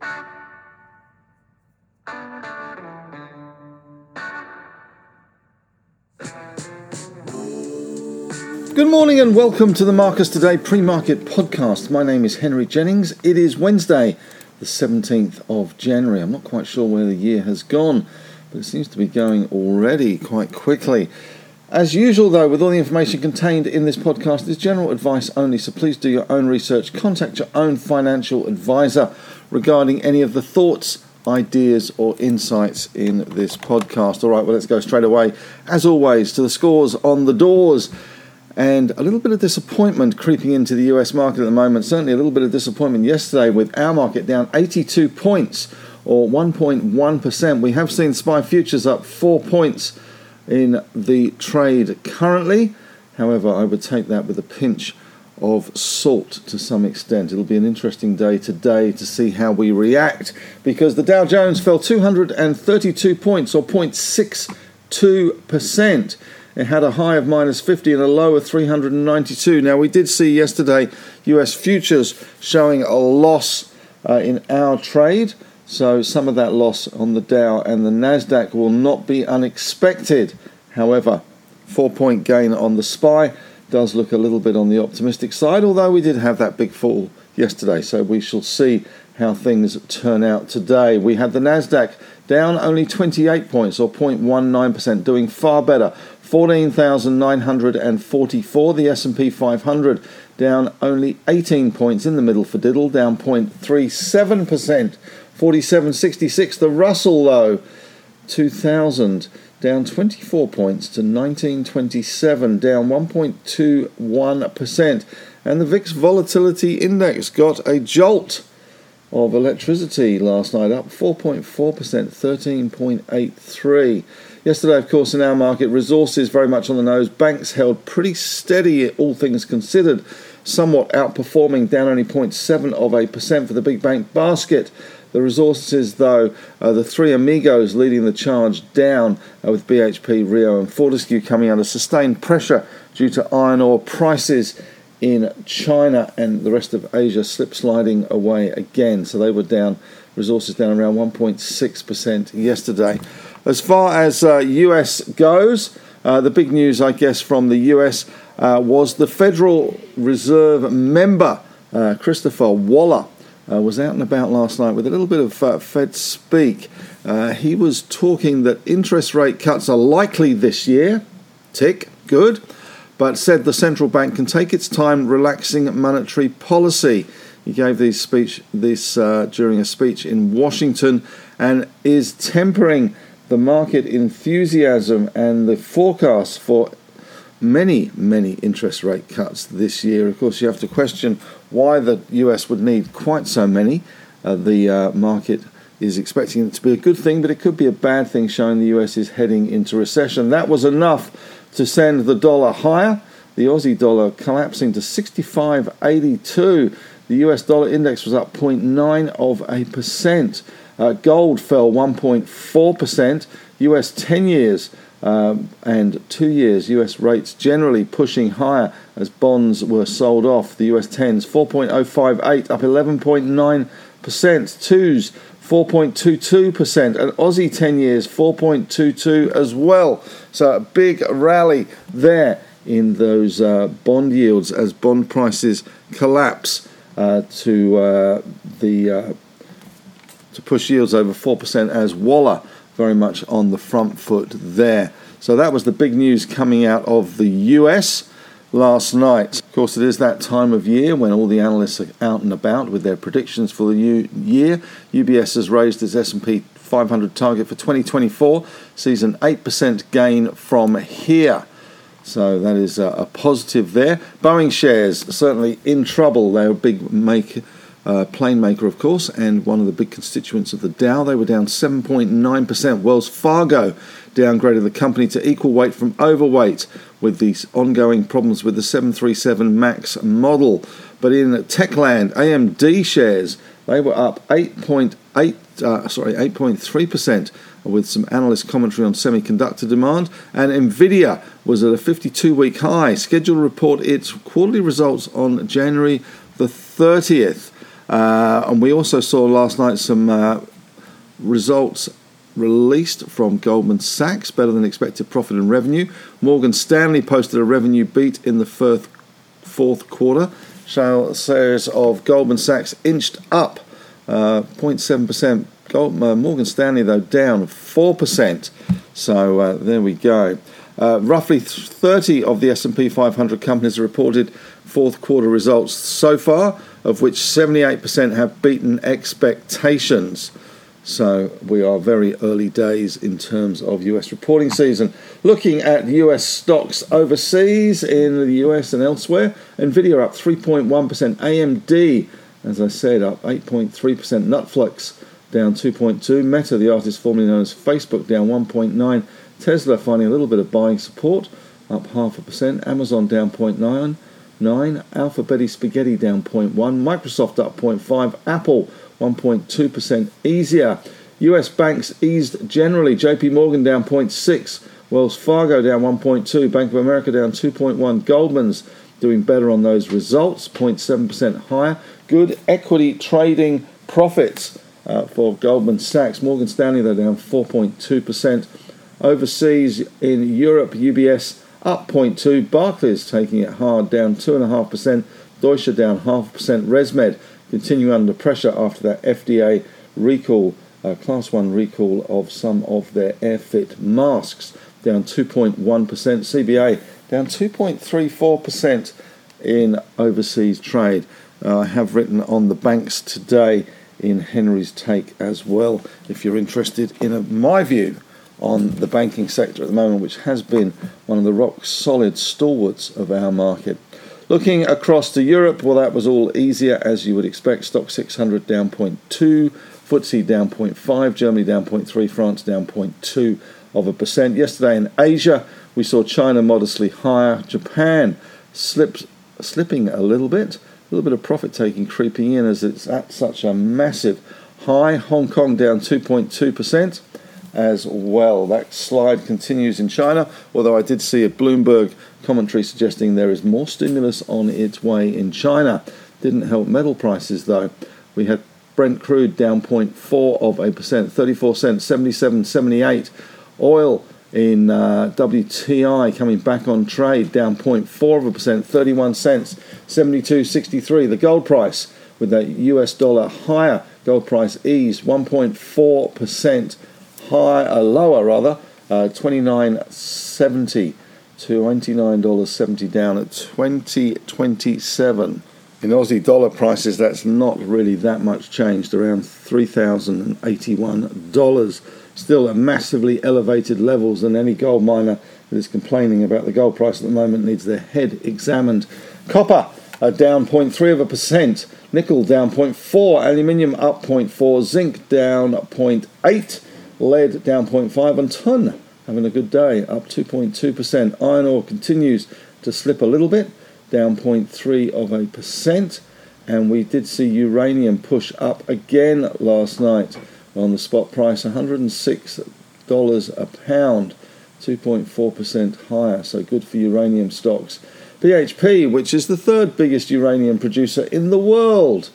Good morning and welcome to the Marcus Today pre market podcast. My name is Henry Jennings. It is Wednesday, the 17th of January. I'm not quite sure where the year has gone, but it seems to be going already quite quickly. As usual, though, with all the information contained in this podcast is general advice only, so please do your own research. Contact your own financial advisor regarding any of the thoughts, ideas, or insights in this podcast. All right, well, let's go straight away, as always, to the scores on the doors. And a little bit of disappointment creeping into the US market at the moment. Certainly a little bit of disappointment yesterday with our market down 82 points or 1.1%. We have seen SPI futures up 4 points in the trade currently. However, I would take that with a pinch of salt to some extent. It'll be an interesting day today to see how we react because the Dow Jones fell 232 points or 0.62%. It had a high of minus 50 and a low of 392. Now, we did see yesterday US futures showing a loss uh, in our trade. So some of that loss on the Dow and the Nasdaq will not be unexpected. However, four-point gain on the SPI does look a little bit on the optimistic side, although we did have that big fall yesterday. So we shall see how things turn out today. We had the Nasdaq down only 28 points or 0.19%, doing far better. 14,944. The S&P 500 down only 18 points in the middle for diddle, down 0.37%. 47.66. The Russell, though, 2,000, down 24 points to 1927, down 1.21%. And the VIX Volatility Index got a jolt of electricity last night, up 4.4%, 13.83. Yesterday, of course, in our market, resources very much on the nose. Banks held pretty steady, all things considered, somewhat outperforming, down only 0.7 of a percent for the big bank basket. The resources, though, uh, the three amigos leading the charge down uh, with BHP, Rio, and Fortescue coming under sustained pressure due to iron ore prices in China and the rest of Asia slip sliding away again. So they were down, resources down around 1.6% yesterday. As far as uh, US goes, uh, the big news, I guess, from the US uh, was the Federal Reserve member, uh, Christopher Waller uh, was out and about last night with a little bit of uh, Fed speak. Uh, he was talking that interest rate cuts are likely this year. Tick, good. But said the central bank can take its time relaxing monetary policy. He gave this speech this uh, during a speech in Washington and is tempering the market enthusiasm and the forecast for many, many interest rate cuts this year. Of course, you have to question why the US would need quite so many. Uh, the uh, market is expecting it to be a good thing, but it could be a bad thing, showing the US is heading into recession. That was enough to send the dollar higher. The Aussie dollar collapsing to 65.82. The US dollar index was up 0.9 of a percent. Uh, gold fell 1.4 percent. US 10 years um, and two years US rates generally pushing higher as bonds were sold off. The US 10s 4.058 up 11.9%, twos 4.22%, and Aussie 10 years 4.22 as well. So a big rally there in those uh, bond yields as bond prices collapse uh, to uh, the uh, to push yields over 4% as Waller very much on the front foot there. So that was the big news coming out of the US last night. Of course, it is that time of year when all the analysts are out and about with their predictions for the new year. UBS has raised its S&P 500 target for 2024, sees an 8% gain from here. So that is uh, a, positive there. Boeing shares certainly in trouble. They're a big make uh, plane maker, of course, and one of the big constituents of the Dow. They were down 7.9%. Wells Fargo downgraded the company to equal weight from overweight with these ongoing problems with the 737 MAX model. But in Techland, AMD shares they were up 8.8, uh, sorry, 8.3% with some analyst commentary on semiconductor demand. And Nvidia was at a 52-week high, scheduled to report its quarterly results on January the 30th. Uh, and we also saw last night some uh, results released from Goldman Sachs, better than expected profit and revenue. Morgan Stanley posted a revenue beat in the first, fourth quarter. Shares of Goldman Sachs inched up uh, 0.7%. Gold, uh, Morgan Stanley, though, down 4%. So uh, there we go. Uh, roughly 30 of the S&P 500 companies have reported fourth quarter results so far, of which 78% have beaten expectations. So we are very early days in terms of US reporting season. Looking at US stocks overseas in the US and elsewhere, Nvidia up 3.1%, AMD, as I said, up 8.3%, Netflix down 2.2%, Meta, the artist formerly known as Facebook, down 1.9%. Tesla finding a little bit of buying support, up half a percent, Amazon down 0.9, 9, Alphabet Spaghetti down 0.1, Microsoft up 0.5, Apple 1.2% easier. US banks eased generally. JP Morgan down 0.6, Wells Fargo down 1.2, Bank of America down 2.1, Goldman's doing better on those results, 0.7% higher. Good equity trading profits uh, for Goldman Sachs. Morgan Stanley, they're down 4.2%. Overseas in Europe, UBS up 0.2, Barclays taking it hard, down 2.5%, Deutsche down half percent, ResMed continue under pressure after that FDA recall, uh, class 1 recall of some of their AirFit masks, down 2.1%. CBA down 2.34% in overseas trade. Uh, I have written on the banks today in Henry's Take as well. If you're interested in a, my view on the banking sector at the moment, which has been one of the rock solid stalwarts of our market. Looking across to Europe, well, that was all easier as you would expect. Stoxx 600 down 0.2, FTSE down 0.5, Germany down 0.3, France down 0.2 of a percent. Yesterday in Asia, we saw China modestly higher, Japan slipping a little bit, a little bit of profit taking creeping in as it's at such a massive high. Hong Kong down 2.2% as well. That slide continues in China, although I did see a Bloomberg commentary suggesting there is more stimulus on its way in China. Didn't help metal prices though. We had Brent crude down 0.4 of a percent, 34 cents, 77.78. Oil in uh, WTI coming back on trade down 0.4 of a percent, 31 cents, 72.63. The gold price with that US dollar higher, gold price eased 1.4 percent high, uh, lower rather, uh, 29.70 to $29.70 down at 2027. In Aussie dollar prices, that's not really that much changed, around $3,081. Still at massively elevated levels, and any gold miner that is complaining about the gold price at the moment needs their head examined. Copper uh, down 0.3 of a percent, nickel down 0.4, aluminium up 0.4, zinc down 0.8, lead down 0.5, and tin having a good day, up 2.2%. Iron ore continues to slip a little bit, down 0.3 of a percent. And we did see uranium push up again last night on the spot price, $106 a pound, 2.4% higher. So good for uranium stocks. BHP, which is the third biggest uranium producer in the world,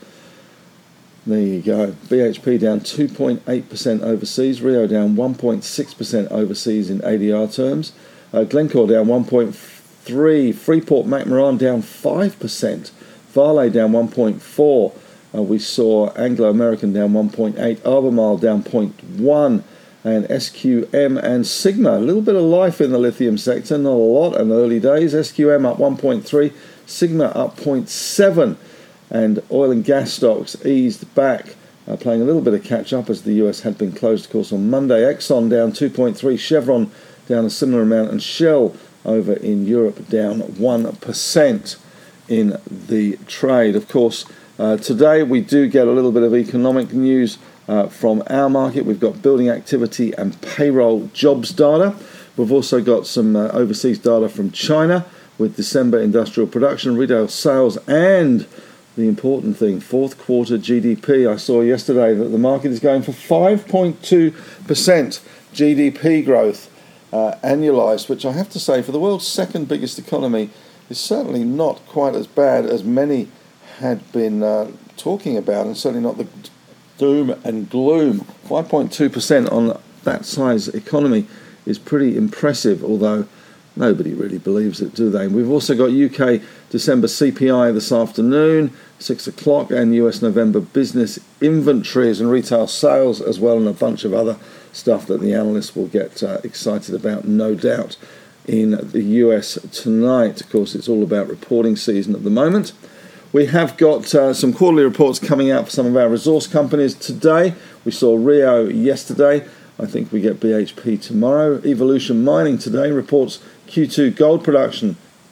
there you go. BHP down 2.8% overseas. Rio down 1.6% overseas in ADR terms. Uh, Glencore down 1.3. Freeport McMoran down 5%. Vale down 1.4. Uh, we saw Anglo American down 1.8. Albemarle down 0.1. And SQM and Sigma. A little bit of life in the lithium sector, not a lot in the early days. SQM up 1.3. Sigma up 0.7 and oil and gas stocks eased back, uh, playing a little bit of catch up as the US had been closed, of course, on Monday. Exxon down 2.3, Chevron down a similar amount, and Shell over in Europe down 1% in the trade. Of course, uh, today we do get a little bit of economic news uh, from our market. We've got building activity and payroll jobs data. We've also got some uh, overseas data from China with December industrial production, retail sales, and the important thing. Fourth quarter GDP, I saw yesterday that the market is going for 5.2% GDP growth uh, annualized, which I have to say, for the world's second biggest economy, is certainly not quite as bad as many had been uh, talking about, and certainly not the doom and gloom. 5.2% on that size economy is pretty impressive, although nobody really believes it, do they? We've also got UK December CPI this afternoon, 6 o'clock, and US November business inventories and retail sales as well, and a bunch of other stuff that the analysts will get uh, excited about, no doubt, in the US tonight. Of course, it's all about reporting season at the moment. We have got uh, some quarterly reports coming out for some of our resource companies today. We saw Rio yesterday. I think we get BHP tomorrow. Evolution Mining today reports Q2 gold production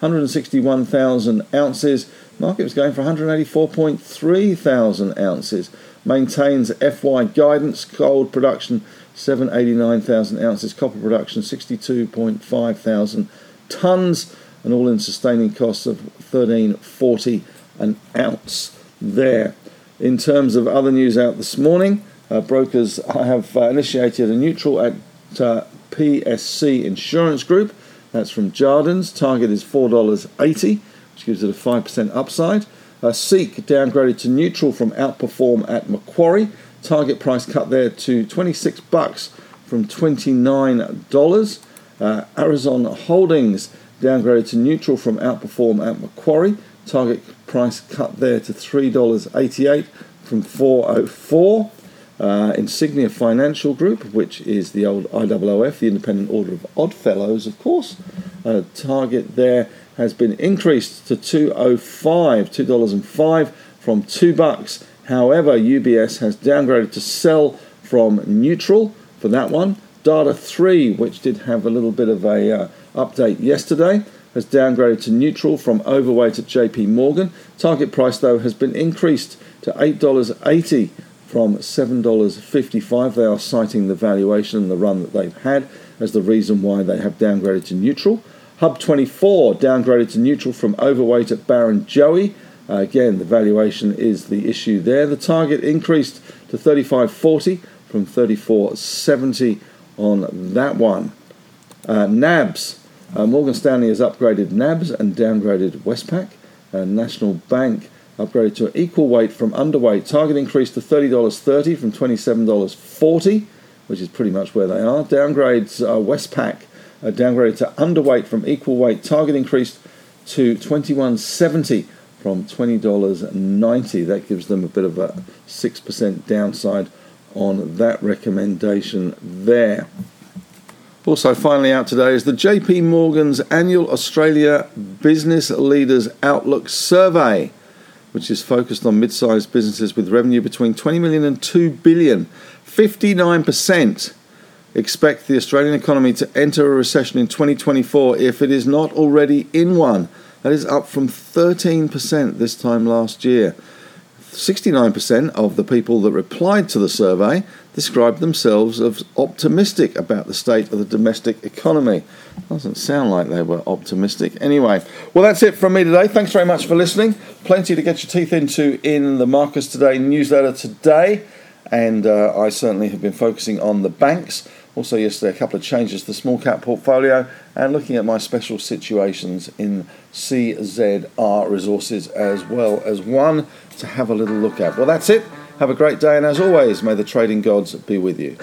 161,000 ounces. Market was going for 184.3 thousand ounces. Maintains FY guidance. Gold production 789,000 ounces. Copper production 62.5 thousand tons. And all in sustaining costs of 1340 an ounce there. In terms of other news out this morning, uh, brokers have uh, initiated a neutral at uh, PSC Insurance Group. That's from Jarden's. Target is $4.80, which gives it a 5% upside. Uh, Seek downgraded to neutral from outperform at Macquarie. Target price cut there to 26 bucks from $29. Uh, Arizona Holdings downgraded to neutral from outperform at Macquarie. Target price cut there to $3.88 from 404. Uh, Insignia Financial Group, which is the old IOOF, the Independent Order of Odd Fellows, of course. Uh, target there has been increased to 205, $2.05 from 2 bucks. However, UBS has downgraded to sell from neutral for that one. Data 3, which did have a little bit of a uh, update yesterday, has downgraded to neutral from overweight at JP Morgan. Target price though has been increased to $8.80 from $7.55. They are citing the valuation and the run that they've had as the reason why they have downgraded to neutral. Hub 24 downgraded to neutral from overweight at Barrenjoey. Uh, again, the valuation is the issue there. The target increased to 35.40 from 34.70 on that one. Uh, NABs. Uh, Morgan Stanley has upgraded NABs and downgraded Westpac. Uh, National Bank upgraded to an equal weight from underweight. Target increased to $30.30 from $27.40, which is pretty much where they are. Downgrades uh, Westpac uh, downgraded to underweight from equal weight. Target increased to $21.70 from $20.90. That gives them a bit of a 6% downside on that recommendation there. Also, finally out today is the JP Morgan's annual Australia Business Leaders Outlook Survey which is focused on mid-sized businesses with revenue between 20 million and 2 billion. 59% expect the Australian economy to enter a recession in 2024 if it is not already in one. That is up from 13% this time last year. 69% of the people that replied to the survey described themselves as optimistic about the state of the domestic economy. Doesn't sound like they were optimistic. Anyway, well, that's it from me today. Thanks very much for listening. Plenty to get your teeth into in the Marcus Today newsletter today, and uh, I certainly have been focusing on the banks. Also, yesterday, a couple of changes to the small cap portfolio and looking at my special situations in CZR resources as well as one to have a little look at. Well, that's it. Have a great day, and as always, may the trading gods be with you.